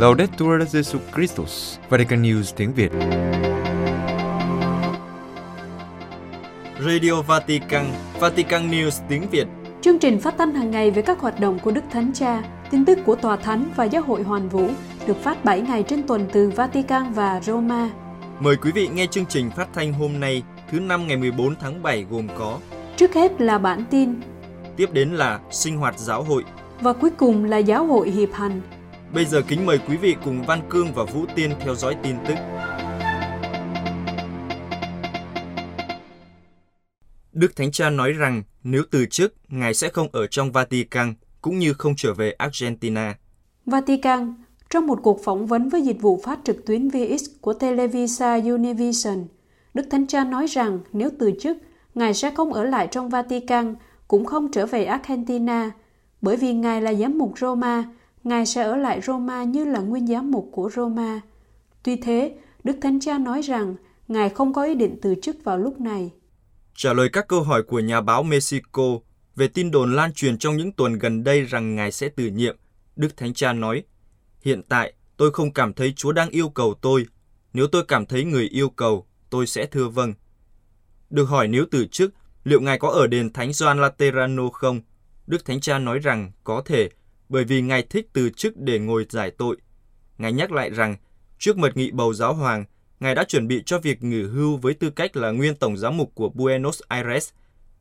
Laudetur Jesus Christus, Vatican News tiếng Việt. Radio Vatican, Vatican News tiếng Việt. Chương trình phát thanh hàng ngày về các hoạt động của Đức Thánh Cha, tin tức của Tòa Thánh và Giáo hội Hoàn Vũ được phát 7 ngày trên tuần từ Vatican và Roma. Mời quý vị nghe chương trình phát thanh hôm nay, thứ năm ngày 14 tháng 7 gồm có Trước hết là bản tin, Tiếp đến là sinh hoạt giáo hội. và cuối cùng là Giáo hội Hiệp Hành. Bây giờ kính mời quý vị cùng Văn Cương và Vũ Tiên theo dõi tin tức. Đức Thánh Cha nói rằng nếu từ chức, Ngài sẽ không ở trong Vatican, cũng như không trở về Argentina. Vatican, trong một cuộc phỏng vấn với dịch vụ phát trực tuyến VX của Televisa Univision, Đức Thánh Cha nói rằng nếu từ chức, Ngài sẽ không ở lại trong Vatican, cũng không trở về Argentina, bởi vì Ngài là giám mục Roma, Ngài sẽ ở lại Roma như là nguyên giám mục của Roma. Tuy thế, Đức Thánh Cha nói rằng Ngài không có ý định từ chức vào lúc này. Trả lời các câu hỏi của nhà báo Mexico về tin đồn lan truyền trong những tuần gần đây rằng Ngài sẽ từ nhiệm, Đức Thánh Cha nói, Hiện tại, tôi không cảm thấy Chúa đang yêu cầu tôi. Nếu tôi cảm thấy người yêu cầu, tôi sẽ thưa vâng. Được hỏi nếu từ chức, liệu Ngài có ở đền Thánh Gioan Laterano không? Đức Thánh Cha nói rằng có thể, bởi vì Ngài thích từ chức để ngồi giải tội. Ngài nhắc lại rằng, trước mật nghị bầu giáo hoàng, Ngài đã chuẩn bị cho việc nghỉ hưu với tư cách là nguyên tổng giám mục của Buenos Aires.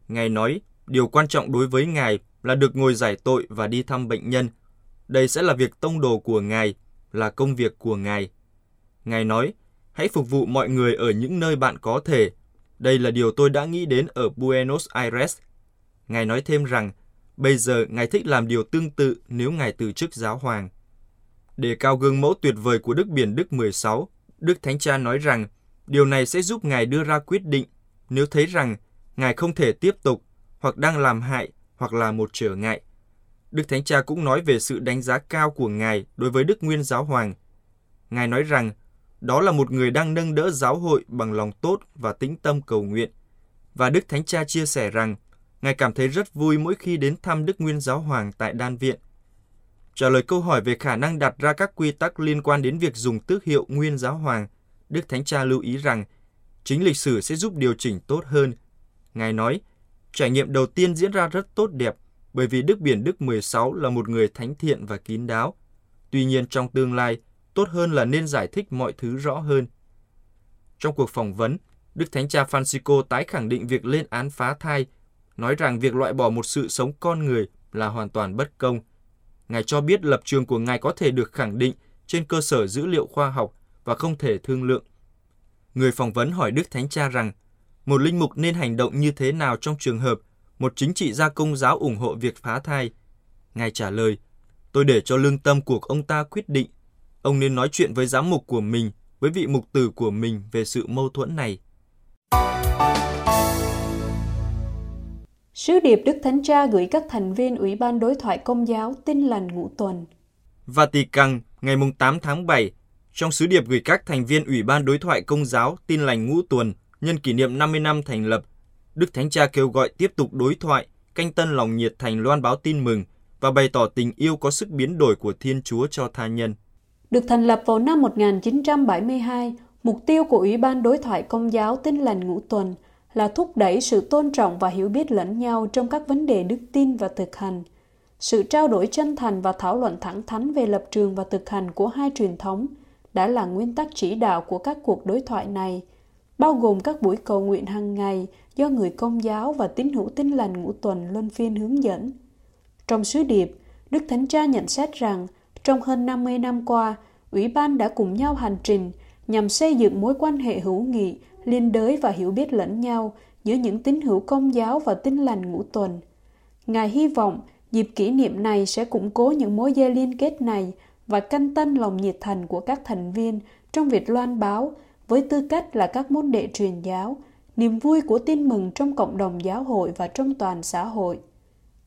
Ngài nói, điều quan trọng đối với Ngài là được ngồi giải tội và đi thăm bệnh nhân. Đây sẽ là việc tông đồ của Ngài, là công việc của Ngài. Ngài nói, hãy phục vụ mọi người ở những nơi bạn có thể. Đây là điều tôi đã nghĩ đến ở Buenos Aires. Ngài nói thêm rằng, bây giờ Ngài thích làm điều tương tự nếu Ngài từ chức giáo hoàng. Để cao gương mẫu tuyệt vời của Đức Biển Đức 16, Đức Thánh Cha nói rằng điều này sẽ giúp Ngài đưa ra quyết định nếu thấy rằng Ngài không thể tiếp tục hoặc đang làm hại hoặc là một trở ngại. Đức Thánh Cha cũng nói về sự đánh giá cao của Ngài đối với Đức Nguyên Giáo Hoàng. Ngài nói rằng đó là một người đang nâng đỡ giáo hội bằng lòng tốt và tĩnh tâm cầu nguyện. Và Đức Thánh Cha chia sẻ rằng Ngài cảm thấy rất vui mỗi khi đến thăm Đức Nguyên Giáo Hoàng tại Đan Viện. Trả lời câu hỏi về khả năng đặt ra các quy tắc liên quan đến việc dùng tước hiệu Nguyên Giáo Hoàng, Đức Thánh Cha lưu ý rằng chính lịch sử sẽ giúp điều chỉnh tốt hơn. Ngài nói, trải nghiệm đầu tiên diễn ra rất tốt đẹp bởi vì Đức Biển Đức 16 là một người thánh thiện và kín đáo. Tuy nhiên trong tương lai, tốt hơn là nên giải thích mọi thứ rõ hơn. Trong cuộc phỏng vấn, Đức Thánh Cha Francisco tái khẳng định việc lên án phá thai, nói rằng việc loại bỏ một sự sống con người là hoàn toàn bất công. Ngài cho biết lập trường của Ngài có thể được khẳng định trên cơ sở dữ liệu khoa học và không thể thương lượng. Người phỏng vấn hỏi Đức Thánh Cha rằng, một linh mục nên hành động như thế nào trong trường hợp một chính trị gia công giáo ủng hộ việc phá thai? Ngài trả lời, tôi để cho lương tâm của ông ta quyết định. Ông nên nói chuyện với giám mục của mình, với vị mục tử của mình về sự mâu thuẫn này. Sứ điệp Đức Thánh Cha gửi các thành viên Ủy ban Đối thoại Công giáo tin lành ngũ tuần. Vatican, ngày 8 tháng 7, trong sứ điệp gửi các thành viên Ủy ban Đối thoại Công giáo tin lành ngũ tuần nhân kỷ niệm 50 năm thành lập, Đức Thánh Cha kêu gọi tiếp tục đối thoại, canh tân lòng nhiệt thành loan báo tin mừng và bày tỏ tình yêu có sức biến đổi của Thiên Chúa cho tha nhân. Được thành lập vào năm 1972, mục tiêu của Ủy ban Đối thoại Công giáo tin lành ngũ tuần là thúc đẩy sự tôn trọng và hiểu biết lẫn nhau trong các vấn đề đức tin và thực hành. Sự trao đổi chân thành và thảo luận thẳng thắn về lập trường và thực hành của hai truyền thống đã là nguyên tắc chỉ đạo của các cuộc đối thoại này, bao gồm các buổi cầu nguyện hàng ngày do người công giáo và tín hữu tin lành ngũ tuần luân phiên hướng dẫn. Trong sứ điệp, Đức Thánh Cha nhận xét rằng trong hơn 50 năm qua, Ủy ban đã cùng nhau hành trình nhằm xây dựng mối quan hệ hữu nghị, liên đới và hiểu biết lẫn nhau giữa những tín hữu công giáo và tin lành ngũ tuần. Ngài hy vọng dịp kỷ niệm này sẽ củng cố những mối dây liên kết này và canh tân lòng nhiệt thành của các thành viên trong việc loan báo với tư cách là các môn đệ truyền giáo, niềm vui của tin mừng trong cộng đồng giáo hội và trong toàn xã hội.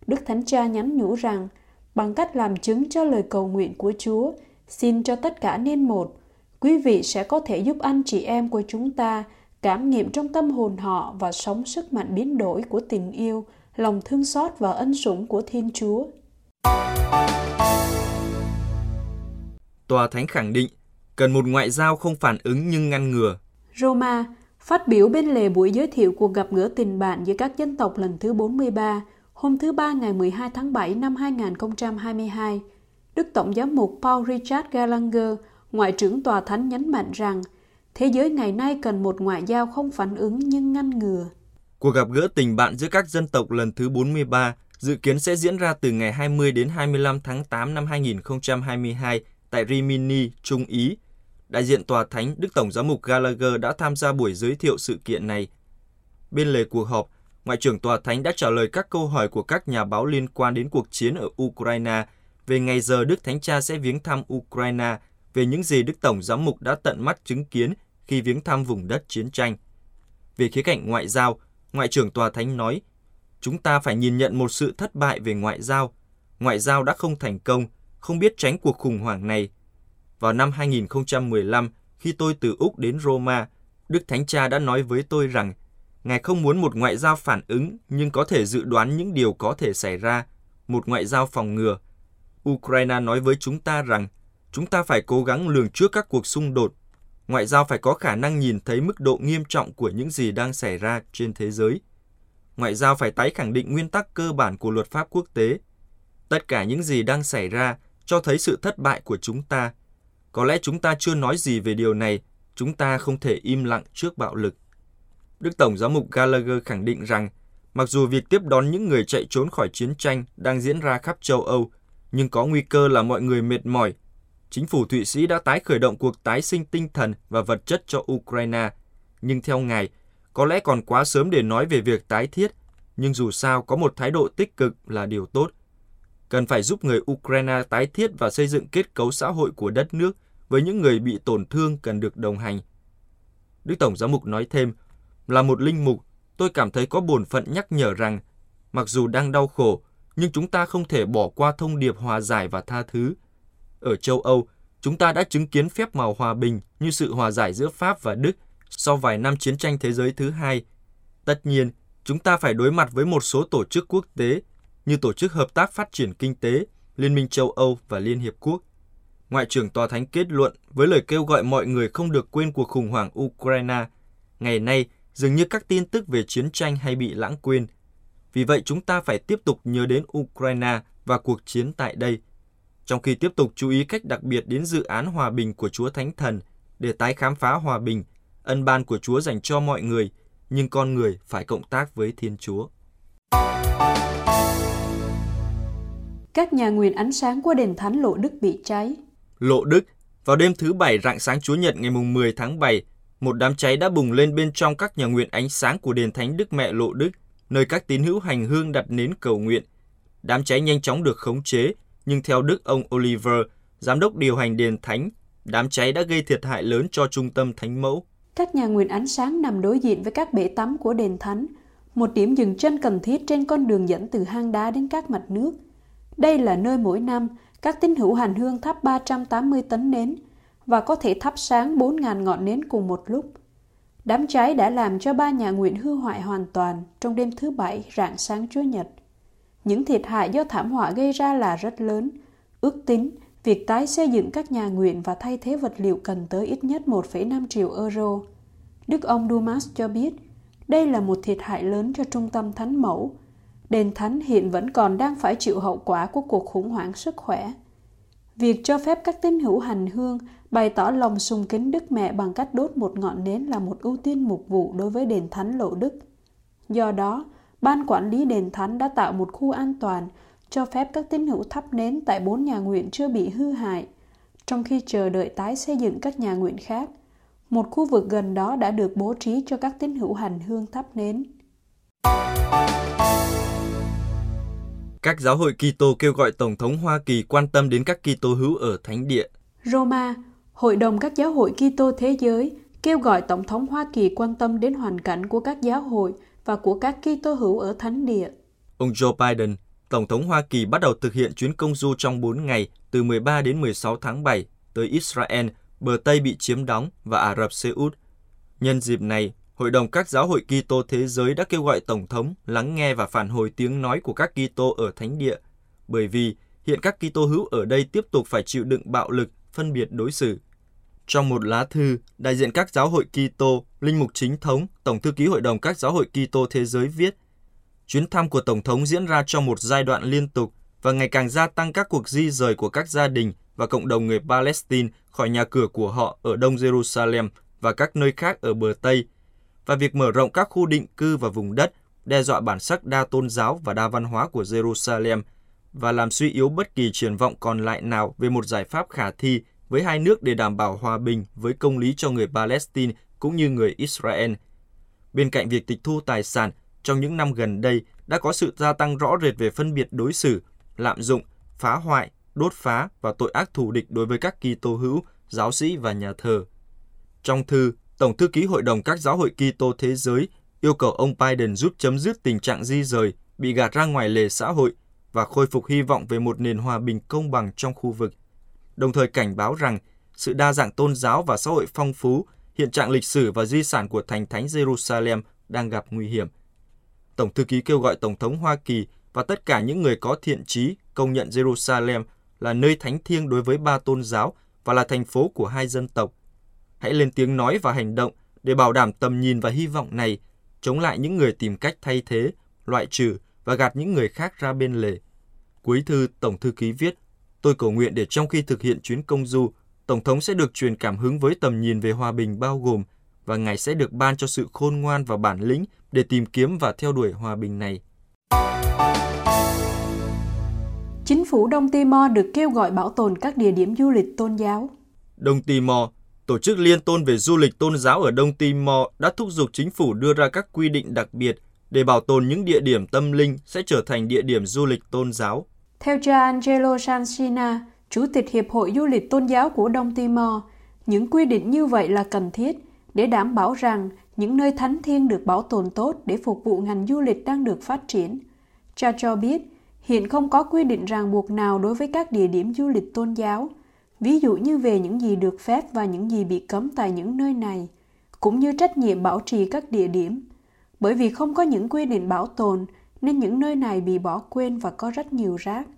Đức Thánh Cha nhắn nhủ rằng, bằng cách làm chứng cho lời cầu nguyện của Chúa, xin cho tất cả nên một, quý vị sẽ có thể giúp anh chị em của chúng ta cảm nghiệm trong tâm hồn họ và sống sức mạnh biến đổi của tình yêu, lòng thương xót và ân sủng của Thiên Chúa. Tòa Thánh khẳng định cần một ngoại giao không phản ứng nhưng ngăn ngừa. Roma phát biểu bên lề buổi giới thiệu cuộc gặp gỡ tình bạn giữa các dân tộc lần thứ 43 hôm thứ Ba ngày 12 tháng 7 năm 2022. Đức Tổng giám mục Paul Richard Gallagher, Ngoại trưởng Tòa Thánh nhấn mạnh rằng thế giới ngày nay cần một ngoại giao không phản ứng nhưng ngăn ngừa. Cuộc gặp gỡ tình bạn giữa các dân tộc lần thứ 43 dự kiến sẽ diễn ra từ ngày 20 đến 25 tháng 8 năm 2022 tại Rimini, Trung Ý. Đại diện Tòa Thánh Đức Tổng giám mục Gallagher đã tham gia buổi giới thiệu sự kiện này. Bên lề cuộc họp, Ngoại trưởng Tòa Thánh đã trả lời các câu hỏi của các nhà báo liên quan đến cuộc chiến ở Ukraine về ngày giờ Đức Thánh Cha sẽ viếng thăm Ukraine, về những gì Đức Tổng Giám mục đã tận mắt chứng kiến khi viếng thăm vùng đất chiến tranh. Về khía cạnh ngoại giao, Ngoại trưởng Tòa Thánh nói, chúng ta phải nhìn nhận một sự thất bại về ngoại giao. Ngoại giao đã không thành công, không biết tránh cuộc khủng hoảng này. Vào năm 2015, khi tôi từ Úc đến Roma, Đức Thánh Cha đã nói với tôi rằng Ngài không muốn một ngoại giao phản ứng nhưng có thể dự đoán những điều có thể xảy ra, một ngoại giao phòng ngừa. Ukraine nói với chúng ta rằng chúng ta phải cố gắng lường trước các cuộc xung đột. Ngoại giao phải có khả năng nhìn thấy mức độ nghiêm trọng của những gì đang xảy ra trên thế giới. Ngoại giao phải tái khẳng định nguyên tắc cơ bản của luật pháp quốc tế. Tất cả những gì đang xảy ra cho thấy sự thất bại của chúng ta. Có lẽ chúng ta chưa nói gì về điều này, chúng ta không thể im lặng trước bạo lực. Đức Tổng giám mục Gallagher khẳng định rằng, mặc dù việc tiếp đón những người chạy trốn khỏi chiến tranh đang diễn ra khắp châu Âu, nhưng có nguy cơ là mọi người mệt mỏi. Chính phủ Thụy Sĩ đã tái khởi động cuộc tái sinh tinh thần và vật chất cho Ukraine, nhưng theo ngài, có lẽ còn quá sớm để nói về việc tái thiết, nhưng dù sao có một thái độ tích cực là điều tốt. Cần phải giúp người Ukraine tái thiết và xây dựng kết cấu xã hội của đất nước với những người bị tổn thương cần được đồng hành. Đức Tổng giám mục nói thêm, là một linh mục, tôi cảm thấy có bổn phận nhắc nhở rằng, mặc dù đang đau khổ, nhưng chúng ta không thể bỏ qua thông điệp hòa giải và tha thứ. Ở châu Âu, chúng ta đã chứng kiến phép màu hòa bình như sự hòa giải giữa Pháp và Đức sau vài năm chiến tranh thế giới thứ hai. Tất nhiên, chúng ta phải đối mặt với một số tổ chức quốc tế như Tổ chức Hợp tác Phát triển Kinh tế, Liên minh châu Âu và Liên Hiệp Quốc. Ngoại trưởng Tòa Thánh kết luận với lời kêu gọi mọi người không được quên cuộc khủng hoảng Ukraine. Ngày nay, dường như các tin tức về chiến tranh hay bị lãng quên. Vì vậy chúng ta phải tiếp tục nhớ đến Ukraine và cuộc chiến tại đây, trong khi tiếp tục chú ý cách đặc biệt đến dự án hòa bình của Chúa Thánh Thần để tái khám phá hòa bình, ân ban của Chúa dành cho mọi người, nhưng con người phải cộng tác với Thiên Chúa. Các nhà nguyện ánh sáng của đền thánh Lộ Đức bị cháy. Lộ Đức, vào đêm thứ Bảy rạng sáng Chúa Nhật ngày 10 tháng 7, một đám cháy đã bùng lên bên trong các nhà nguyện ánh sáng của đền thánh Đức Mẹ Lộ Đức, nơi các tín hữu hành hương đặt nến cầu nguyện. Đám cháy nhanh chóng được khống chế, nhưng theo Đức ông Oliver, giám đốc điều hành đền thánh, đám cháy đã gây thiệt hại lớn cho trung tâm thánh mẫu. Các nhà nguyện ánh sáng nằm đối diện với các bể tắm của đền thánh, một điểm dừng chân cần thiết trên con đường dẫn từ hang đá đến các mặt nước. Đây là nơi mỗi năm các tín hữu hành hương thắp 380 tấn nến, và có thể thắp sáng 4.000 ngọn nến cùng một lúc. Đám cháy đã làm cho ba nhà nguyện hư hoại hoàn toàn trong đêm thứ Bảy rạng sáng Chúa Nhật. Những thiệt hại do thảm họa gây ra là rất lớn. Ước tính, việc tái xây dựng các nhà nguyện và thay thế vật liệu cần tới ít nhất 1,5 triệu euro. Đức ông Dumas cho biết, đây là một thiệt hại lớn cho trung tâm thánh mẫu. Đền thánh hiện vẫn còn đang phải chịu hậu quả của cuộc khủng hoảng sức khỏe. Việc cho phép các tín hữu hành hương bày tỏ lòng sùng kính Đức Mẹ bằng cách đốt một ngọn nến là một ưu tiên mục vụ đối với đền thánh Lộ Đức. Do đó, Ban quản lý đền thánh đã tạo một khu an toàn cho phép các tín hữu thắp nến tại bốn nhà nguyện chưa bị hư hại, trong khi chờ đợi tái xây dựng các nhà nguyện khác. Một khu vực gần đó đã được bố trí cho các tín hữu hành hương thắp nến. Các giáo hội Kitô kêu gọi Tổng thống Hoa Kỳ quan tâm đến các Kitô hữu ở thánh địa. Roma, Hội đồng các giáo hội Kitô thế giới kêu gọi Tổng thống Hoa Kỳ quan tâm đến hoàn cảnh của các giáo hội và của các Kitô hữu ở thánh địa. Ông Joe Biden, Tổng thống Hoa Kỳ bắt đầu thực hiện chuyến công du trong 4 ngày từ 13 đến 16 tháng 7 tới Israel, bờ Tây bị chiếm đóng và Ả Rập Xê Út. Nhân dịp này, Hội đồng các giáo hội Kitô thế giới đã kêu gọi Tổng thống lắng nghe và phản hồi tiếng nói của các Kitô ở thánh địa, bởi vì hiện các Kitô hữu ở đây tiếp tục phải chịu đựng bạo lực phân biệt đối xử. Trong một lá thư, đại diện các giáo hội Kitô, linh mục chính thống, tổng thư ký hội đồng các giáo hội Kitô thế giới viết: Chuyến thăm của tổng thống diễn ra trong một giai đoạn liên tục và ngày càng gia tăng các cuộc di rời của các gia đình và cộng đồng người Palestine khỏi nhà cửa của họ ở Đông Jerusalem và các nơi khác ở bờ Tây, và việc mở rộng các khu định cư và vùng đất đe dọa bản sắc đa tôn giáo và đa văn hóa của Jerusalem và làm suy yếu bất kỳ triển vọng còn lại nào về một giải pháp khả thi với hai nước để đảm bảo hòa bình với công lý cho người Palestine cũng như người Israel. Bên cạnh việc tịch thu tài sản, trong những năm gần đây đã có sự gia tăng rõ rệt về phân biệt đối xử, lạm dụng, phá hoại, đốt phá và tội ác thù địch đối với các Kitô hữu, giáo sĩ và nhà thờ. Trong thư, Tổng thư ký Hội đồng các giáo hội Kitô thế giới yêu cầu ông Biden giúp chấm dứt tình trạng di rời, bị gạt ra ngoài lề xã hội và khôi phục hy vọng về một nền hòa bình công bằng trong khu vực. Đồng thời cảnh báo rằng sự đa dạng tôn giáo và xã hội phong phú, hiện trạng lịch sử và di sản của thành thánh Jerusalem đang gặp nguy hiểm. Tổng thư ký kêu gọi Tổng thống Hoa Kỳ và tất cả những người có thiện trí công nhận Jerusalem là nơi thánh thiêng đối với ba tôn giáo và là thành phố của hai dân tộc. Hãy lên tiếng nói và hành động để bảo đảm tầm nhìn và hy vọng này, chống lại những người tìm cách thay thế, loại trừ và gạt những người khác ra bên lề. Cuối thư, Tổng thư ký viết, tôi cầu nguyện để trong khi thực hiện chuyến công du, Tổng thống sẽ được truyền cảm hứng với tầm nhìn về hòa bình bao gồm và Ngài sẽ được ban cho sự khôn ngoan và bản lĩnh để tìm kiếm và theo đuổi hòa bình này. Chính phủ Đông Timor được kêu gọi bảo tồn các địa điểm du lịch tôn giáo. Đông Timor, Tổ chức Liên tôn về du lịch tôn giáo ở Đông Timor đã thúc giục chính phủ đưa ra các quy định đặc biệt để bảo tồn những địa điểm tâm linh sẽ trở thành địa điểm du lịch tôn giáo. Theo cha Angelo Sansina, Chủ tịch Hiệp hội Du lịch Tôn giáo của Đông Timor, những quy định như vậy là cần thiết để đảm bảo rằng những nơi thánh thiêng được bảo tồn tốt để phục vụ ngành du lịch đang được phát triển. Cha cho biết, hiện không có quy định ràng buộc nào đối với các địa điểm du lịch tôn giáo, ví dụ như về những gì được phép và những gì bị cấm tại những nơi này, cũng như trách nhiệm bảo trì các địa điểm. Bởi vì không có những quy định bảo tồn, nên những nơi này bị bỏ quên và có rất nhiều rác.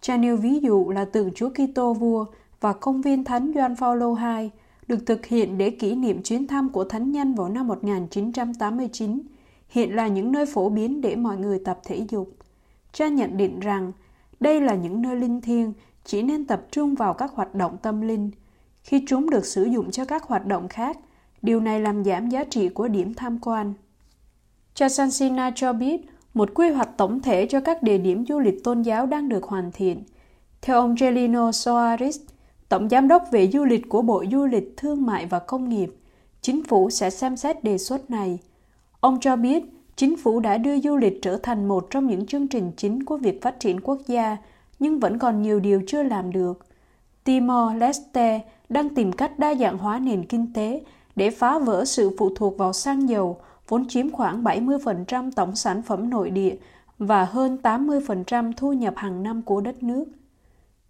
Cha nêu ví dụ là tượng Chúa Kitô vua và công viên Thánh Gioan Phaolô II được thực hiện để kỷ niệm chuyến thăm của thánh nhân vào năm 1989, hiện là những nơi phổ biến để mọi người tập thể dục. Cha nhận định rằng đây là những nơi linh thiêng chỉ nên tập trung vào các hoạt động tâm linh. Khi chúng được sử dụng cho các hoạt động khác, điều này làm giảm giá trị của điểm tham quan. Cha Sansina cho biết, một quy hoạch tổng thể cho các địa điểm du lịch tôn giáo đang được hoàn thiện. Theo ông Gelino Soares, Tổng Giám đốc về du lịch của Bộ Du lịch Thương mại và Công nghiệp, chính phủ sẽ xem xét đề xuất này. Ông cho biết, chính phủ đã đưa du lịch trở thành một trong những chương trình chính của việc phát triển quốc gia, nhưng vẫn còn nhiều điều chưa làm được. Timor-Leste đang tìm cách đa dạng hóa nền kinh tế để phá vỡ sự phụ thuộc vào xăng dầu, vốn chiếm khoảng 70% tổng sản phẩm nội địa và hơn 80% thu nhập hàng năm của đất nước.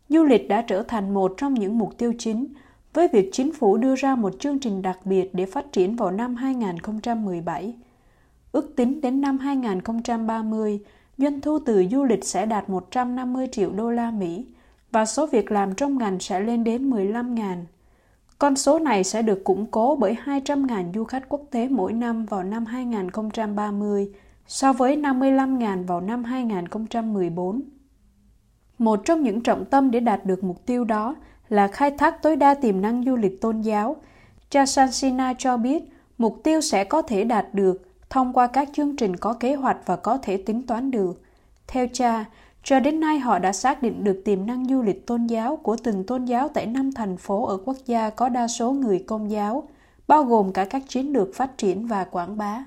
Du lịch đã trở thành một trong những mục tiêu chính với việc chính phủ đưa ra một chương trình đặc biệt để phát triển vào năm 2017. Ước tính đến năm 2030, doanh thu từ du lịch sẽ đạt 150 triệu đô la Mỹ và số việc làm trong ngành sẽ lên đến 15.000. Con số này sẽ được củng cố bởi 200.000 du khách quốc tế mỗi năm vào năm 2030 so với 55.000 vào năm 2014. Một trong những trọng tâm để đạt được mục tiêu đó là khai thác tối đa tiềm năng du lịch tôn giáo. Cha Sansina cho biết mục tiêu sẽ có thể đạt được thông qua các chương trình có kế hoạch và có thể tính toán được. Theo cha, cho đến nay họ đã xác định được tiềm năng du lịch tôn giáo của từng tôn giáo tại năm thành phố ở quốc gia có đa số người công giáo, bao gồm cả các chiến lược phát triển và quảng bá.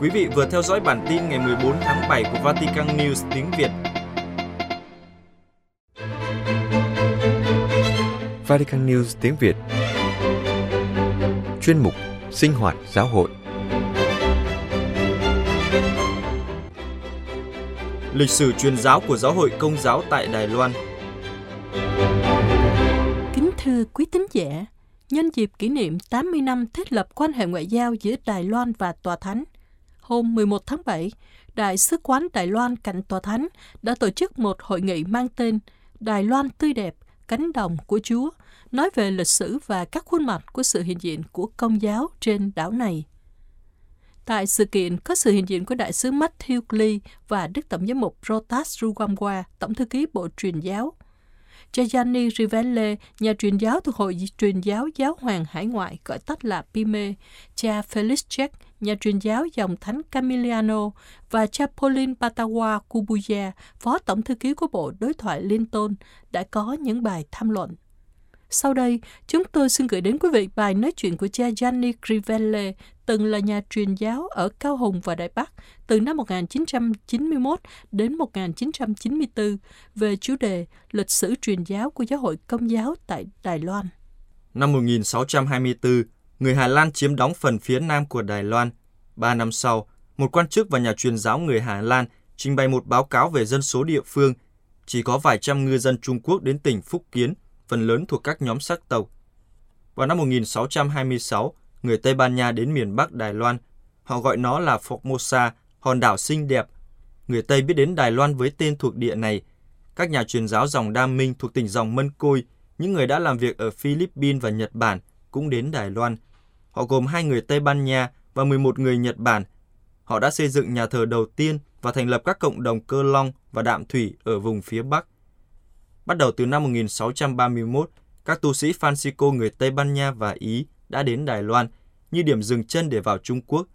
Quý vị vừa theo dõi bản tin ngày 14 tháng 7 của Vatican News tiếng Việt. Vatican News tiếng Việt Chuyên mục Sinh hoạt giáo hội Lịch sử truyền giáo của giáo hội công giáo tại Đài Loan Kính thưa quý tín giả, nhân dịp kỷ niệm 80 năm thiết lập quan hệ ngoại giao giữa Đài Loan và Tòa Thánh, hôm 11 tháng 7, Đại sứ quán Đài Loan cạnh Tòa Thánh đã tổ chức một hội nghị mang tên Đài Loan tươi đẹp, cánh đồng của Chúa, nói về lịch sử và các khuôn mặt của sự hiện diện của công giáo trên đảo này. Tại sự kiện có sự hiện diện của đại sứ Matthew Lee và Đức Tổng giám mục Rotas Ruwamwa, Tổng thư ký Bộ Truyền giáo. Gianni Rivelle, nhà truyền giáo thuộc Hội truyền giáo Giáo hoàng Hải ngoại, gọi tắt là PIME, cha Felix Jack, nhà truyền giáo dòng thánh Camiliano, và cha Pauline Patawa Kubuya, phó tổng thư ký của Bộ Đối thoại Liên Tôn, đã có những bài tham luận. Sau đây, chúng tôi xin gửi đến quý vị bài nói chuyện của cha Gianni Crivelle, từng là nhà truyền giáo ở Cao Hùng và Đại Bắc từ năm 1991 đến 1994 về chủ đề lịch sử truyền giáo của giáo hội công giáo tại Đài Loan. Năm 1624, người Hà Lan chiếm đóng phần phía nam của Đài Loan. Ba năm sau, một quan chức và nhà truyền giáo người Hà Lan trình bày một báo cáo về dân số địa phương. Chỉ có vài trăm ngư dân Trung Quốc đến tỉnh Phúc Kiến, phần lớn thuộc các nhóm sắc tộc. Vào năm 1626, người Tây Ban Nha đến miền Bắc Đài Loan. Họ gọi nó là Formosa, hòn đảo xinh đẹp. Người Tây biết đến Đài Loan với tên thuộc địa này. Các nhà truyền giáo dòng Đa Minh thuộc tỉnh dòng Mân Côi, những người đã làm việc ở Philippines và Nhật Bản cũng đến Đài Loan. Họ gồm hai người Tây Ban Nha và 11 người Nhật Bản. Họ đã xây dựng nhà thờ đầu tiên và thành lập các cộng đồng cơ long và đạm thủy ở vùng phía Bắc. Bắt đầu từ năm 1631, các tu sĩ Francisco người Tây Ban Nha và Ý đã đến Đài Loan như điểm dừng chân để vào Trung Quốc.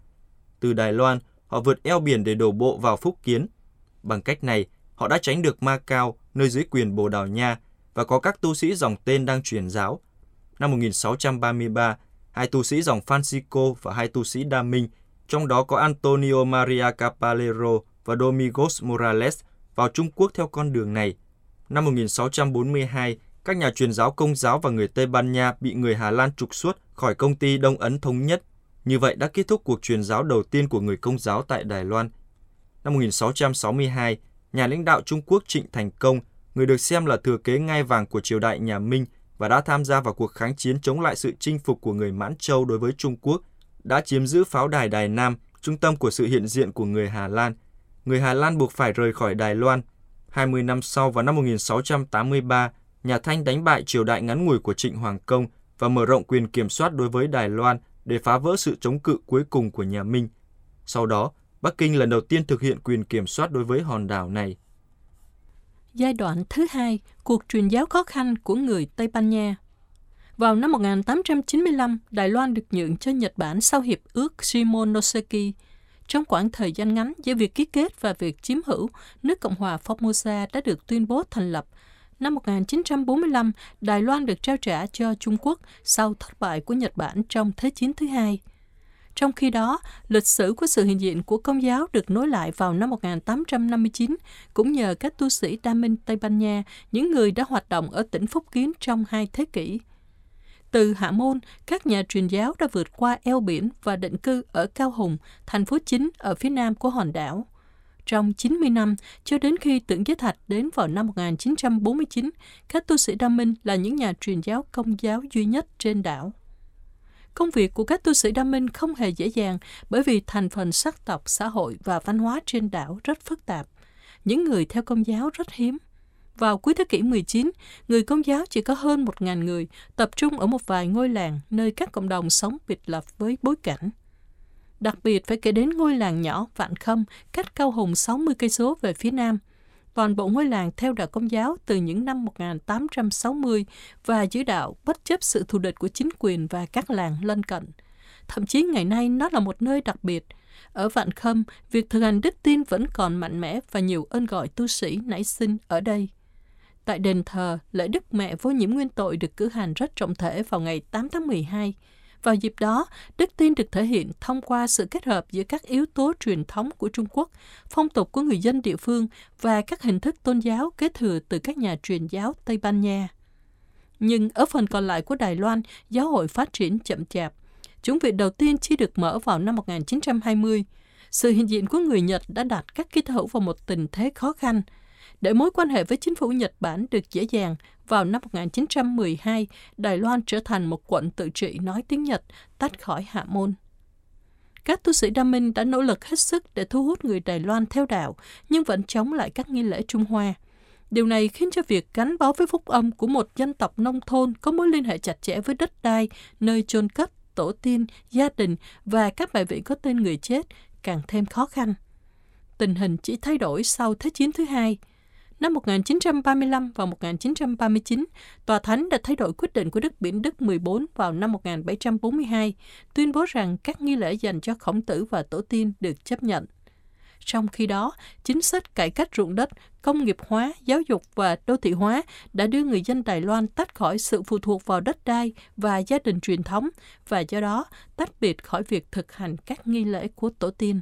Từ Đài Loan, họ vượt eo biển để đổ bộ vào Phúc Kiến. Bằng cách này, họ đã tránh được Macau, nơi dưới quyền Bồ Đào Nha, và có các tu sĩ dòng tên đang truyền giáo. Năm 1633, hai tu sĩ dòng Francisco và hai tu sĩ Đa Minh, trong đó có Antonio Maria Capalero và Domingos Morales, vào Trung Quốc theo con đường này. Năm 1642, các nhà truyền giáo công giáo và người Tây Ban Nha bị người Hà Lan trục xuất khỏi công ty Đông Ấn Thống Nhất. Như vậy đã kết thúc cuộc truyền giáo đầu tiên của người công giáo tại Đài Loan. Năm 1662, nhà lãnh đạo Trung Quốc Trịnh Thành Công, người được xem là thừa kế ngai vàng của triều đại nhà Minh và đã tham gia vào cuộc kháng chiến chống lại sự chinh phục của người Mãn Châu đối với Trung Quốc, đã chiếm giữ pháo đài Đài Nam, trung tâm của sự hiện diện của người Hà Lan. Người Hà Lan buộc phải rời khỏi Đài Loan. 20 năm sau vào năm 1683, nhà Thanh đánh bại triều đại ngắn ngủi của Trịnh Hoàng Công và mở rộng quyền kiểm soát đối với Đài Loan để phá vỡ sự chống cự cuối cùng của nhà Minh. Sau đó, Bắc Kinh lần đầu tiên thực hiện quyền kiểm soát đối với hòn đảo này. Giai đoạn thứ hai, cuộc truyền giáo khó khăn của người Tây Ban Nha. Vào năm 1895, Đài Loan được nhượng cho Nhật Bản sau hiệp ước Shimonoseki. Trong khoảng thời gian ngắn giữa việc ký kết và việc chiếm hữu, nước Cộng hòa Formosa đã được tuyên bố thành lập Năm 1945, Đài Loan được trao trả cho Trung Quốc sau thất bại của Nhật Bản trong Thế chiến thứ hai. Trong khi đó, lịch sử của sự hiện diện của công giáo được nối lại vào năm 1859, cũng nhờ các tu sĩ Đa Minh Tây Ban Nha, những người đã hoạt động ở tỉnh Phúc Kiến trong hai thế kỷ. Từ Hạ Môn, các nhà truyền giáo đã vượt qua eo biển và định cư ở Cao Hùng, thành phố chính ở phía nam của hòn đảo. Trong 90 năm, cho đến khi tượng giới thạch đến vào năm 1949, các tu sĩ Đa Minh là những nhà truyền giáo công giáo duy nhất trên đảo. Công việc của các tu sĩ Đa Minh không hề dễ dàng bởi vì thành phần sắc tộc, xã hội và văn hóa trên đảo rất phức tạp. Những người theo công giáo rất hiếm. Vào cuối thế kỷ 19, người công giáo chỉ có hơn 1.000 người, tập trung ở một vài ngôi làng nơi các cộng đồng sống biệt lập với bối cảnh. Đặc biệt phải kể đến ngôi làng nhỏ Vạn Khâm, cách Cao Hùng 60 cây số về phía nam. Toàn bộ ngôi làng theo đạo công giáo từ những năm 1860 và giữ đạo bất chấp sự thù địch của chính quyền và các làng lân cận. Thậm chí ngày nay nó là một nơi đặc biệt. Ở Vạn Khâm, việc thực hành đức tin vẫn còn mạnh mẽ và nhiều ơn gọi tu sĩ nảy sinh ở đây. Tại đền thờ, lễ Đức Mẹ Vô Nhiễm Nguyên Tội được cử hành rất trọng thể vào ngày 8 tháng 12. Vào dịp đó, đức tin được thể hiện thông qua sự kết hợp giữa các yếu tố truyền thống của Trung Quốc, phong tục của người dân địa phương và các hình thức tôn giáo kế thừa từ các nhà truyền giáo Tây Ban Nha. Nhưng ở phần còn lại của Đài Loan, giáo hội phát triển chậm chạp. Chúng viện đầu tiên chỉ được mở vào năm 1920. Sự hiện diện của người Nhật đã đặt các ký hữu vào một tình thế khó khăn – để mối quan hệ với chính phủ Nhật Bản được dễ dàng, vào năm 1912, Đài Loan trở thành một quận tự trị nói tiếng Nhật, tách khỏi Hạ Môn. Các tu sĩ Đa Minh đã nỗ lực hết sức để thu hút người Đài Loan theo đạo, nhưng vẫn chống lại các nghi lễ Trung Hoa. Điều này khiến cho việc gắn bó với phúc âm của một dân tộc nông thôn có mối liên hệ chặt chẽ với đất đai, nơi chôn cất, tổ tiên, gia đình và các bài vị có tên người chết càng thêm khó khăn. Tình hình chỉ thay đổi sau Thế chiến thứ hai. Năm 1935 và 1939, Tòa Thánh đã thay đổi quyết định của Đức Biển Đức 14 vào năm 1742, tuyên bố rằng các nghi lễ dành cho khổng tử và tổ tiên được chấp nhận. Trong khi đó, chính sách cải cách ruộng đất, công nghiệp hóa, giáo dục và đô thị hóa đã đưa người dân Đài Loan tách khỏi sự phụ thuộc vào đất đai và gia đình truyền thống và do đó tách biệt khỏi việc thực hành các nghi lễ của tổ tiên.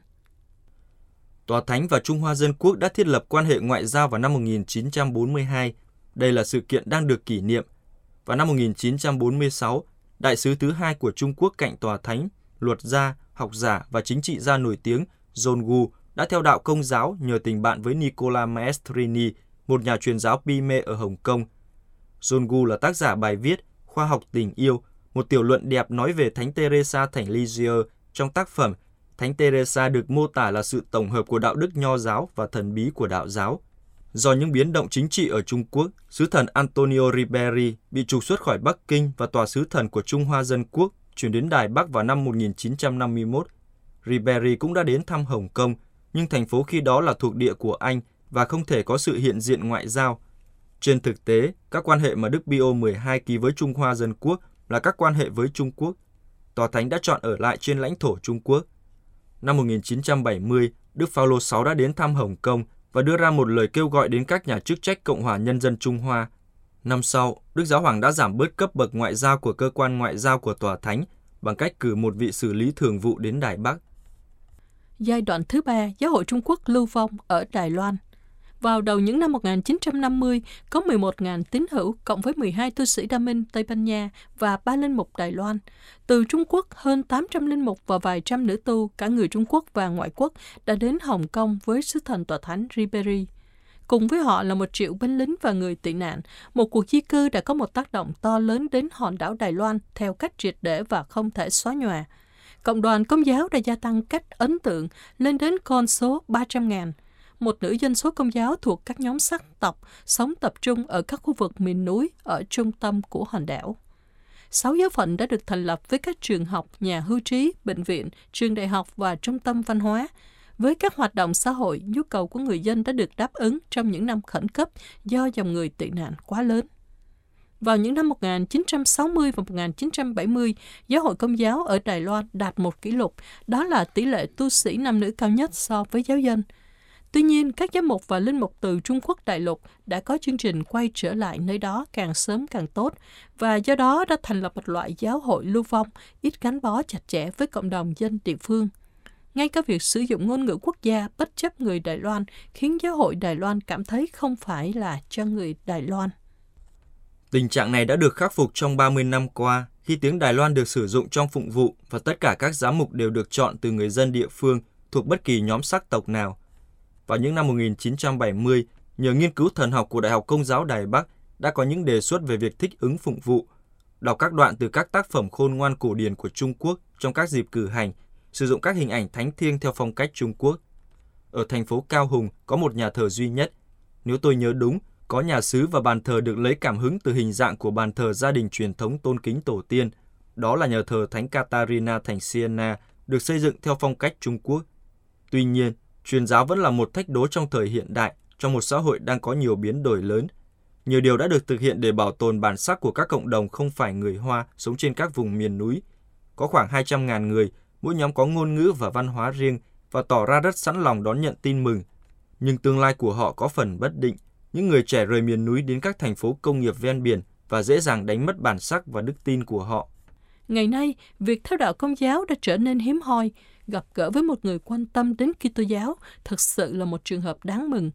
Tòa Thánh và Trung Hoa Dân Quốc đã thiết lập quan hệ ngoại giao vào năm 1942. Đây là sự kiện đang được kỷ niệm. Vào năm 1946, đại sứ thứ hai của Trung Quốc cạnh Tòa Thánh, luật gia, học giả và chính trị gia nổi tiếng John Gu đã theo đạo công giáo nhờ tình bạn với Nicola Maestrini, một nhà truyền giáo Pime ở Hồng Kông. John Gu là tác giả bài viết Khoa học tình yêu, một tiểu luận đẹp nói về Thánh Teresa thành Lisieux trong tác phẩm Thánh Teresa được mô tả là sự tổng hợp của đạo đức nho giáo và thần bí của đạo giáo. Do những biến động chính trị ở Trung Quốc, sứ thần Antonio Riberi bị trục xuất khỏi Bắc Kinh và tòa sứ thần của Trung Hoa Dân Quốc chuyển đến Đài Bắc vào năm 1951. Riberi cũng đã đến thăm Hồng Kông, nhưng thành phố khi đó là thuộc địa của Anh và không thể có sự hiện diện ngoại giao. Trên thực tế, các quan hệ mà Đức Pio 12 ký với Trung Hoa Dân Quốc là các quan hệ với Trung Quốc. Tòa Thánh đã chọn ở lại trên lãnh thổ Trung Quốc. Năm 1970, Đức Phaolô VI đã đến thăm Hồng Kông và đưa ra một lời kêu gọi đến các nhà chức trách Cộng hòa Nhân dân Trung Hoa. Năm sau, Đức Giáo Hoàng đã giảm bớt cấp bậc ngoại giao của cơ quan ngoại giao của Tòa Thánh bằng cách cử một vị xử lý thường vụ đến Đài Bắc. Giai đoạn thứ ba, Giáo hội Trung Quốc lưu vong ở Đài Loan. Vào đầu những năm 1950, có 11.000 tín hữu cộng với 12 tu sĩ Đa Minh Tây Ban Nha và ba linh mục Đài Loan. Từ Trung Quốc, hơn 800 linh mục và vài trăm nữ tu, cả người Trung Quốc và ngoại quốc, đã đến Hồng Kông với sứ thần tòa thánh Ribery Cùng với họ là một triệu binh lính và người tị nạn, một cuộc di cư đã có một tác động to lớn đến hòn đảo Đài Loan theo cách triệt để và không thể xóa nhòa. Cộng đoàn công giáo đã gia tăng cách ấn tượng lên đến con số 300.000 một nữ dân số công giáo thuộc các nhóm sắc tộc sống tập trung ở các khu vực miền núi ở trung tâm của hòn đảo. Sáu giáo phận đã được thành lập với các trường học, nhà hưu trí, bệnh viện, trường đại học và trung tâm văn hóa. Với các hoạt động xã hội, nhu cầu của người dân đã được đáp ứng trong những năm khẩn cấp do dòng người tị nạn quá lớn. Vào những năm 1960 và 1970, Giáo hội Công giáo ở Đài Loan đạt một kỷ lục, đó là tỷ lệ tu sĩ nam nữ cao nhất so với giáo dân – Tuy nhiên, các giám mục và linh mục từ Trung Quốc đại lục đã có chương trình quay trở lại nơi đó càng sớm càng tốt và do đó đã thành lập một loại giáo hội lưu vong ít gắn bó chặt chẽ với cộng đồng dân địa phương. Ngay cả việc sử dụng ngôn ngữ quốc gia bất chấp người Đài Loan khiến giáo hội Đài Loan cảm thấy không phải là cho người Đài Loan. Tình trạng này đã được khắc phục trong 30 năm qua khi tiếng Đài Loan được sử dụng trong phụng vụ và tất cả các giám mục đều được chọn từ người dân địa phương thuộc bất kỳ nhóm sắc tộc nào. Vào những năm 1970, nhờ nghiên cứu thần học của Đại học Công giáo Đài Bắc đã có những đề xuất về việc thích ứng phụng vụ. Đọc các đoạn từ các tác phẩm khôn ngoan cổ điển của Trung Quốc trong các dịp cử hành, sử dụng các hình ảnh thánh thiêng theo phong cách Trung Quốc. Ở thành phố Cao Hùng có một nhà thờ duy nhất. Nếu tôi nhớ đúng, có nhà sứ và bàn thờ được lấy cảm hứng từ hình dạng của bàn thờ gia đình truyền thống tôn kính tổ tiên. Đó là nhà thờ Thánh Catarina thành Siena, được xây dựng theo phong cách Trung Quốc. Tuy nhiên, Truyền giáo vẫn là một thách đố trong thời hiện đại, trong một xã hội đang có nhiều biến đổi lớn. Nhiều điều đã được thực hiện để bảo tồn bản sắc của các cộng đồng không phải người Hoa sống trên các vùng miền núi. Có khoảng 200.000 người, mỗi nhóm có ngôn ngữ và văn hóa riêng và tỏ ra rất sẵn lòng đón nhận tin mừng. Nhưng tương lai của họ có phần bất định. Những người trẻ rời miền núi đến các thành phố công nghiệp ven biển và dễ dàng đánh mất bản sắc và đức tin của họ. Ngày nay, việc theo đạo công giáo đã trở nên hiếm hoi, gặp gỡ với một người quan tâm đến Kitô giáo thực sự là một trường hợp đáng mừng.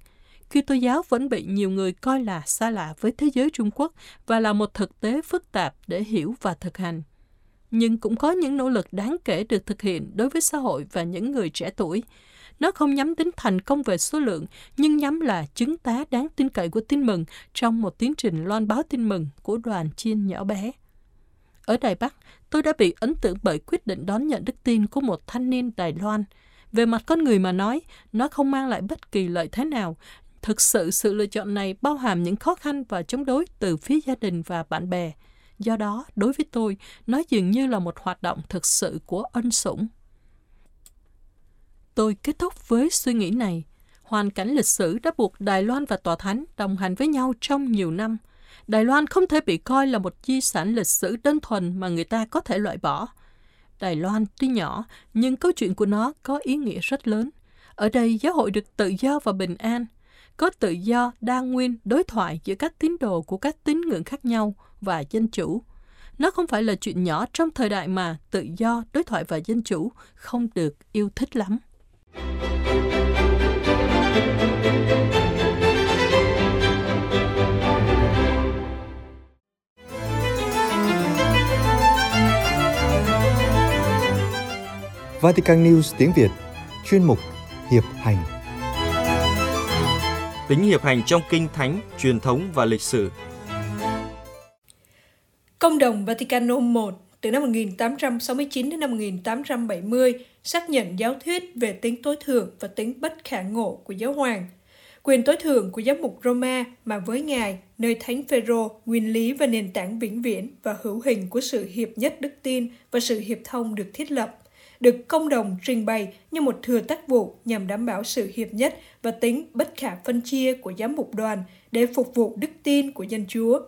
Kitô giáo vẫn bị nhiều người coi là xa lạ với thế giới Trung Quốc và là một thực tế phức tạp để hiểu và thực hành. Nhưng cũng có những nỗ lực đáng kể được thực hiện đối với xã hội và những người trẻ tuổi. Nó không nhắm đến thành công về số lượng, nhưng nhắm là chứng tá đáng tin cậy của tin mừng trong một tiến trình loan báo tin mừng của đoàn chiên nhỏ bé. Ở Đài Bắc, tôi đã bị ấn tượng bởi quyết định đón nhận đức tin của một thanh niên Đài Loan. Về mặt con người mà nói, nó không mang lại bất kỳ lợi thế nào, Thực sự sự lựa chọn này bao hàm những khó khăn và chống đối từ phía gia đình và bạn bè. Do đó, đối với tôi, nó dường như là một hoạt động thực sự của ân sủng. Tôi kết thúc với suy nghĩ này. Hoàn cảnh lịch sử đã buộc Đài Loan và Tòa Thánh đồng hành với nhau trong nhiều năm. Đài Loan không thể bị coi là một di sản lịch sử đơn thuần mà người ta có thể loại bỏ. Đài Loan tuy nhỏ, nhưng câu chuyện của nó có ý nghĩa rất lớn. Ở đây giáo hội được tự do và bình an, có tự do, đa nguyên, đối thoại giữa các tín đồ của các tín ngưỡng khác nhau và dân chủ. Nó không phải là chuyện nhỏ trong thời đại mà tự do, đối thoại và dân chủ không được yêu thích lắm. Vatican News tiếng Việt Chuyên mục Hiệp hành. Tính hiệp hành trong kinh thánh, truyền thống và lịch sử. Công đồng Vaticano I từ năm 1869 đến năm 1870 xác nhận giáo thuyết về tính tối thượng và tính bất khả ngộ của giáo hoàng. Quyền tối thượng của giám mục Roma mà với Ngài, nơi Thánh Phêrô, nguyên lý và nền tảng vĩnh viễn và hữu hình của sự hiệp nhất đức tin và sự hiệp thông được thiết lập, được công đồng trình bày như một thừa tác vụ nhằm đảm bảo sự hiệp nhất và tính bất khả phân chia của giám mục đoàn để phục vụ đức tin của dân Chúa.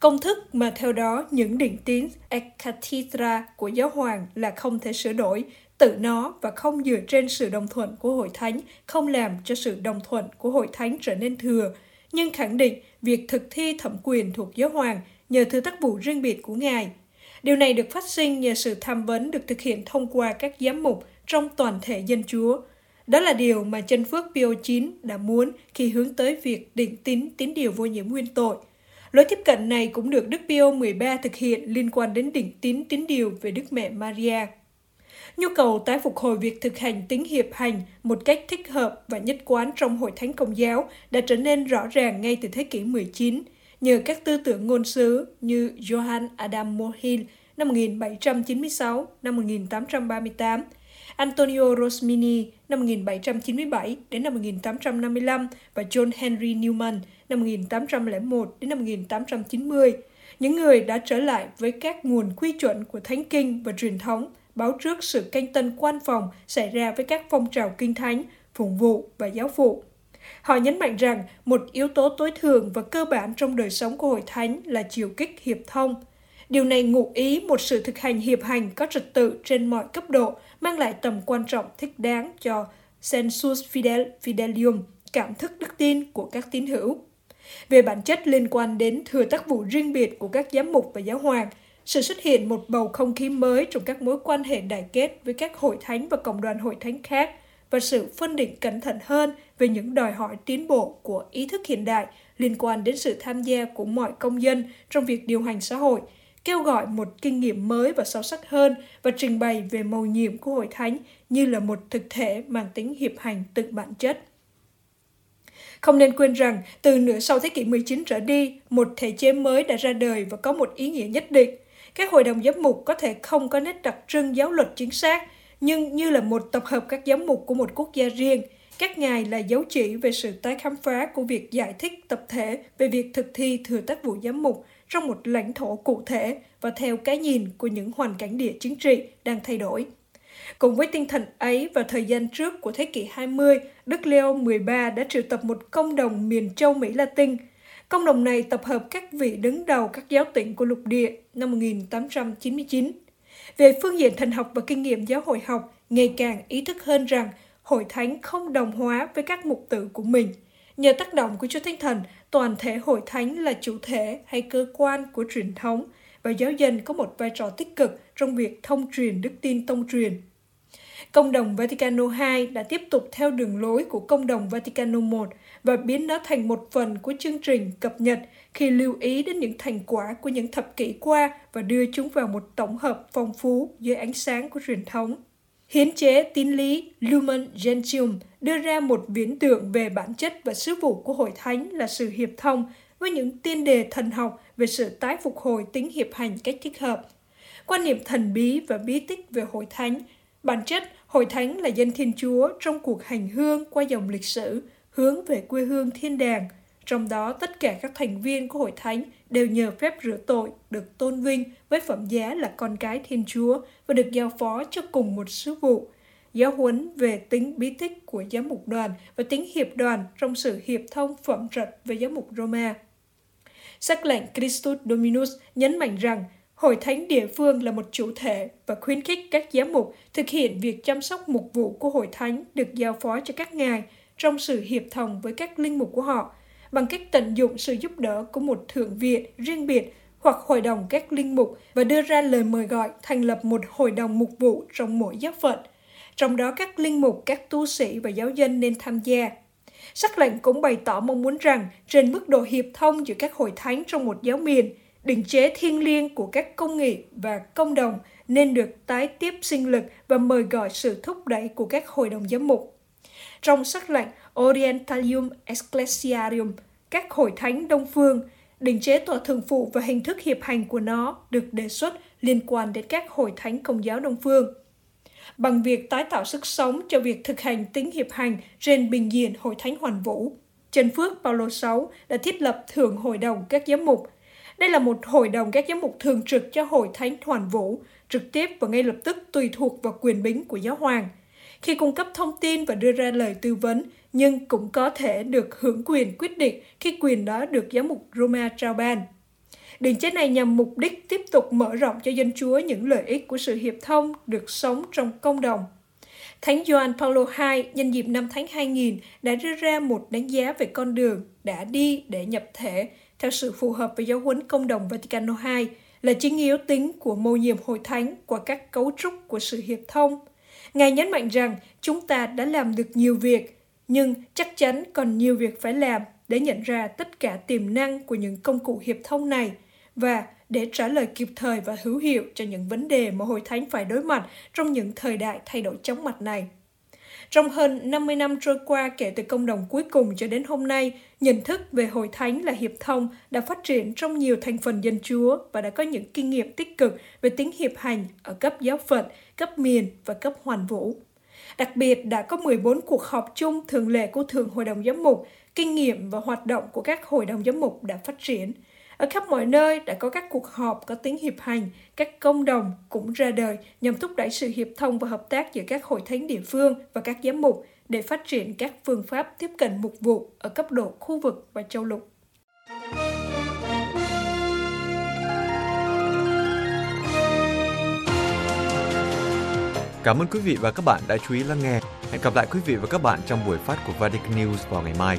Công thức mà theo đó những định tín ex cathedra của giáo hoàng là không thể sửa đổi, tự nó và không dựa trên sự đồng thuận của hội thánh, không làm cho sự đồng thuận của hội thánh trở nên thừa, nhưng khẳng định việc thực thi thẩm quyền thuộc giáo hoàng nhờ thứ tác vụ riêng biệt của Ngài. Điều này được phát sinh nhờ sự tham vấn được thực hiện thông qua các giám mục trong toàn thể dân chúa. Đó là điều mà chân phước Pio 9 đã muốn khi hướng tới việc định tín tín điều vô nhiễm nguyên tội. Lối tiếp cận này cũng được Đức Pio 13 thực hiện liên quan đến định tín tín điều về Đức Mẹ Maria. Nhu cầu tái phục hồi việc thực hành tính hiệp hành một cách thích hợp và nhất quán trong hội thánh công giáo đã trở nên rõ ràng ngay từ thế kỷ 19, nhờ các tư tưởng ngôn sứ như Johann Adam Mohill năm 1796 năm 1838, Antonio Rosmini năm 1797 đến năm 1855 và John Henry Newman năm 1801 đến năm 1890, những người đã trở lại với các nguồn quy chuẩn của Thánh Kinh và truyền thống, báo trước sự canh tân quan phòng xảy ra với các phong trào kinh thánh, phụng vụ và giáo phụ. Họ nhấn mạnh rằng một yếu tố tối thường và cơ bản trong đời sống của hội thánh là chiều kích hiệp thông. Điều này ngụ ý một sự thực hành hiệp hành có trật tự trên mọi cấp độ, mang lại tầm quan trọng thích đáng cho sensus fidel, fidelium, cảm thức đức tin của các tín hữu. Về bản chất liên quan đến thừa tác vụ riêng biệt của các giám mục và giáo hoàng, sự xuất hiện một bầu không khí mới trong các mối quan hệ đại kết với các hội thánh và cộng đoàn hội thánh khác và sự phân định cẩn thận hơn về những đòi hỏi tiến bộ của ý thức hiện đại liên quan đến sự tham gia của mọi công dân trong việc điều hành xã hội, kêu gọi một kinh nghiệm mới và sâu sắc hơn và trình bày về mầu nhiệm của hội thánh như là một thực thể mang tính hiệp hành tự bản chất. Không nên quên rằng, từ nửa sau thế kỷ 19 trở đi, một thể chế mới đã ra đời và có một ý nghĩa nhất định. Các hội đồng giám mục có thể không có nét đặc trưng giáo luật chính xác, nhưng như là một tập hợp các giám mục của một quốc gia riêng, các ngài là dấu chỉ về sự tái khám phá của việc giải thích tập thể về việc thực thi thừa tác vụ giám mục trong một lãnh thổ cụ thể và theo cái nhìn của những hoàn cảnh địa chính trị đang thay đổi. Cùng với tinh thần ấy, vào thời gian trước của thế kỷ 20, Đức Leo XIII đã triệu tập một công đồng miền châu Mỹ Latin. Công đồng này tập hợp các vị đứng đầu các giáo tỉnh của lục địa năm 1899. Về phương diện thần học và kinh nghiệm giáo hội học, ngày càng ý thức hơn rằng hội thánh không đồng hóa với các mục tử của mình. Nhờ tác động của Chúa Thánh Thần, toàn thể hội thánh là chủ thể hay cơ quan của truyền thống và giáo dân có một vai trò tích cực trong việc thông truyền đức tin tông truyền Công đồng Vaticano II đã tiếp tục theo đường lối của Công đồng Vaticano I và biến nó thành một phần của chương trình cập nhật khi lưu ý đến những thành quả của những thập kỷ qua và đưa chúng vào một tổng hợp phong phú dưới ánh sáng của truyền thống. Hiến chế tín lý Lumen Gentium đưa ra một viễn tượng về bản chất và sứ vụ của hội thánh là sự hiệp thông với những tiên đề thần học về sự tái phục hồi tính hiệp hành cách thích hợp. Quan niệm thần bí và bí tích về hội thánh Bản chất, hội thánh là dân Thiên Chúa trong cuộc hành hương qua dòng lịch sử, hướng về quê hương thiên đàng. Trong đó, tất cả các thành viên của hội thánh đều nhờ phép rửa tội, được tôn vinh với phẩm giá là con cái Thiên Chúa và được giao phó cho cùng một sứ vụ. Giáo huấn về tính bí tích của giám mục đoàn và tính hiệp đoàn trong sự hiệp thông phẩm trật với giám mục Roma. Sắc lệnh Christus Dominus nhấn mạnh rằng, Hội thánh địa phương là một chủ thể và khuyến khích các giám mục thực hiện việc chăm sóc mục vụ của hội thánh được giao phó cho các ngài trong sự hiệp thông với các linh mục của họ bằng cách tận dụng sự giúp đỡ của một thượng viện riêng biệt hoặc hội đồng các linh mục và đưa ra lời mời gọi thành lập một hội đồng mục vụ trong mỗi giáo phận. Trong đó các linh mục, các tu sĩ và giáo dân nên tham gia. Sắc lệnh cũng bày tỏ mong muốn rằng trên mức độ hiệp thông giữa các hội thánh trong một giáo miền, định chế thiêng liêng của các công nghị và công đồng nên được tái tiếp sinh lực và mời gọi sự thúc đẩy của các hội đồng giám mục. Trong sắc lệnh Orientalium Ecclesiarium, các hội thánh Đông Phương, định chế tòa thường phụ và hình thức hiệp hành của nó được đề xuất liên quan đến các hội thánh công giáo Đông Phương. Bằng việc tái tạo sức sống cho việc thực hành tính hiệp hành trên bình diện hội thánh hoàn vũ, Trần Phước Paulo VI đã thiết lập Thượng Hội đồng các giám mục. Đây là một hội đồng các giám mục thường trực cho hội thánh hoàn vũ, trực tiếp và ngay lập tức tùy thuộc vào quyền bính của giáo hoàng – khi cung cấp thông tin và đưa ra lời tư vấn, nhưng cũng có thể được hưởng quyền quyết định khi quyền đó được giám mục Roma trao ban. Định chế này nhằm mục đích tiếp tục mở rộng cho dân chúa những lợi ích của sự hiệp thông được sống trong công đồng. Thánh Gioan Paulo II nhân dịp năm tháng 2000 đã đưa ra một đánh giá về con đường đã đi để nhập thể theo sự phù hợp với giáo huấn công đồng Vaticano II là chính yếu tính của mô nhiệm hội thánh qua các cấu trúc của sự hiệp thông, Ngài nhấn mạnh rằng chúng ta đã làm được nhiều việc, nhưng chắc chắn còn nhiều việc phải làm để nhận ra tất cả tiềm năng của những công cụ hiệp thông này và để trả lời kịp thời và hữu hiệu cho những vấn đề mà Hội Thánh phải đối mặt trong những thời đại thay đổi chóng mặt này. Trong hơn 50 năm trôi qua kể từ công đồng cuối cùng cho đến hôm nay, nhận thức về hội thánh là hiệp thông đã phát triển trong nhiều thành phần dân chúa và đã có những kinh nghiệm tích cực về tính hiệp hành ở cấp giáo phận, cấp miền và cấp hoàn vũ. Đặc biệt đã có 14 cuộc họp chung thường lệ của Thường Hội đồng Giám mục, kinh nghiệm và hoạt động của các hội đồng giám mục đã phát triển – ở khắp mọi nơi đã có các cuộc họp có tính hiệp hành, các công đồng cũng ra đời nhằm thúc đẩy sự hiệp thông và hợp tác giữa các hội thánh địa phương và các giám mục để phát triển các phương pháp tiếp cận mục vụ ở cấp độ khu vực và châu lục. Cảm ơn quý vị và các bạn đã chú ý lắng nghe. Hẹn gặp lại quý vị và các bạn trong buổi phát của Vatican News vào ngày mai.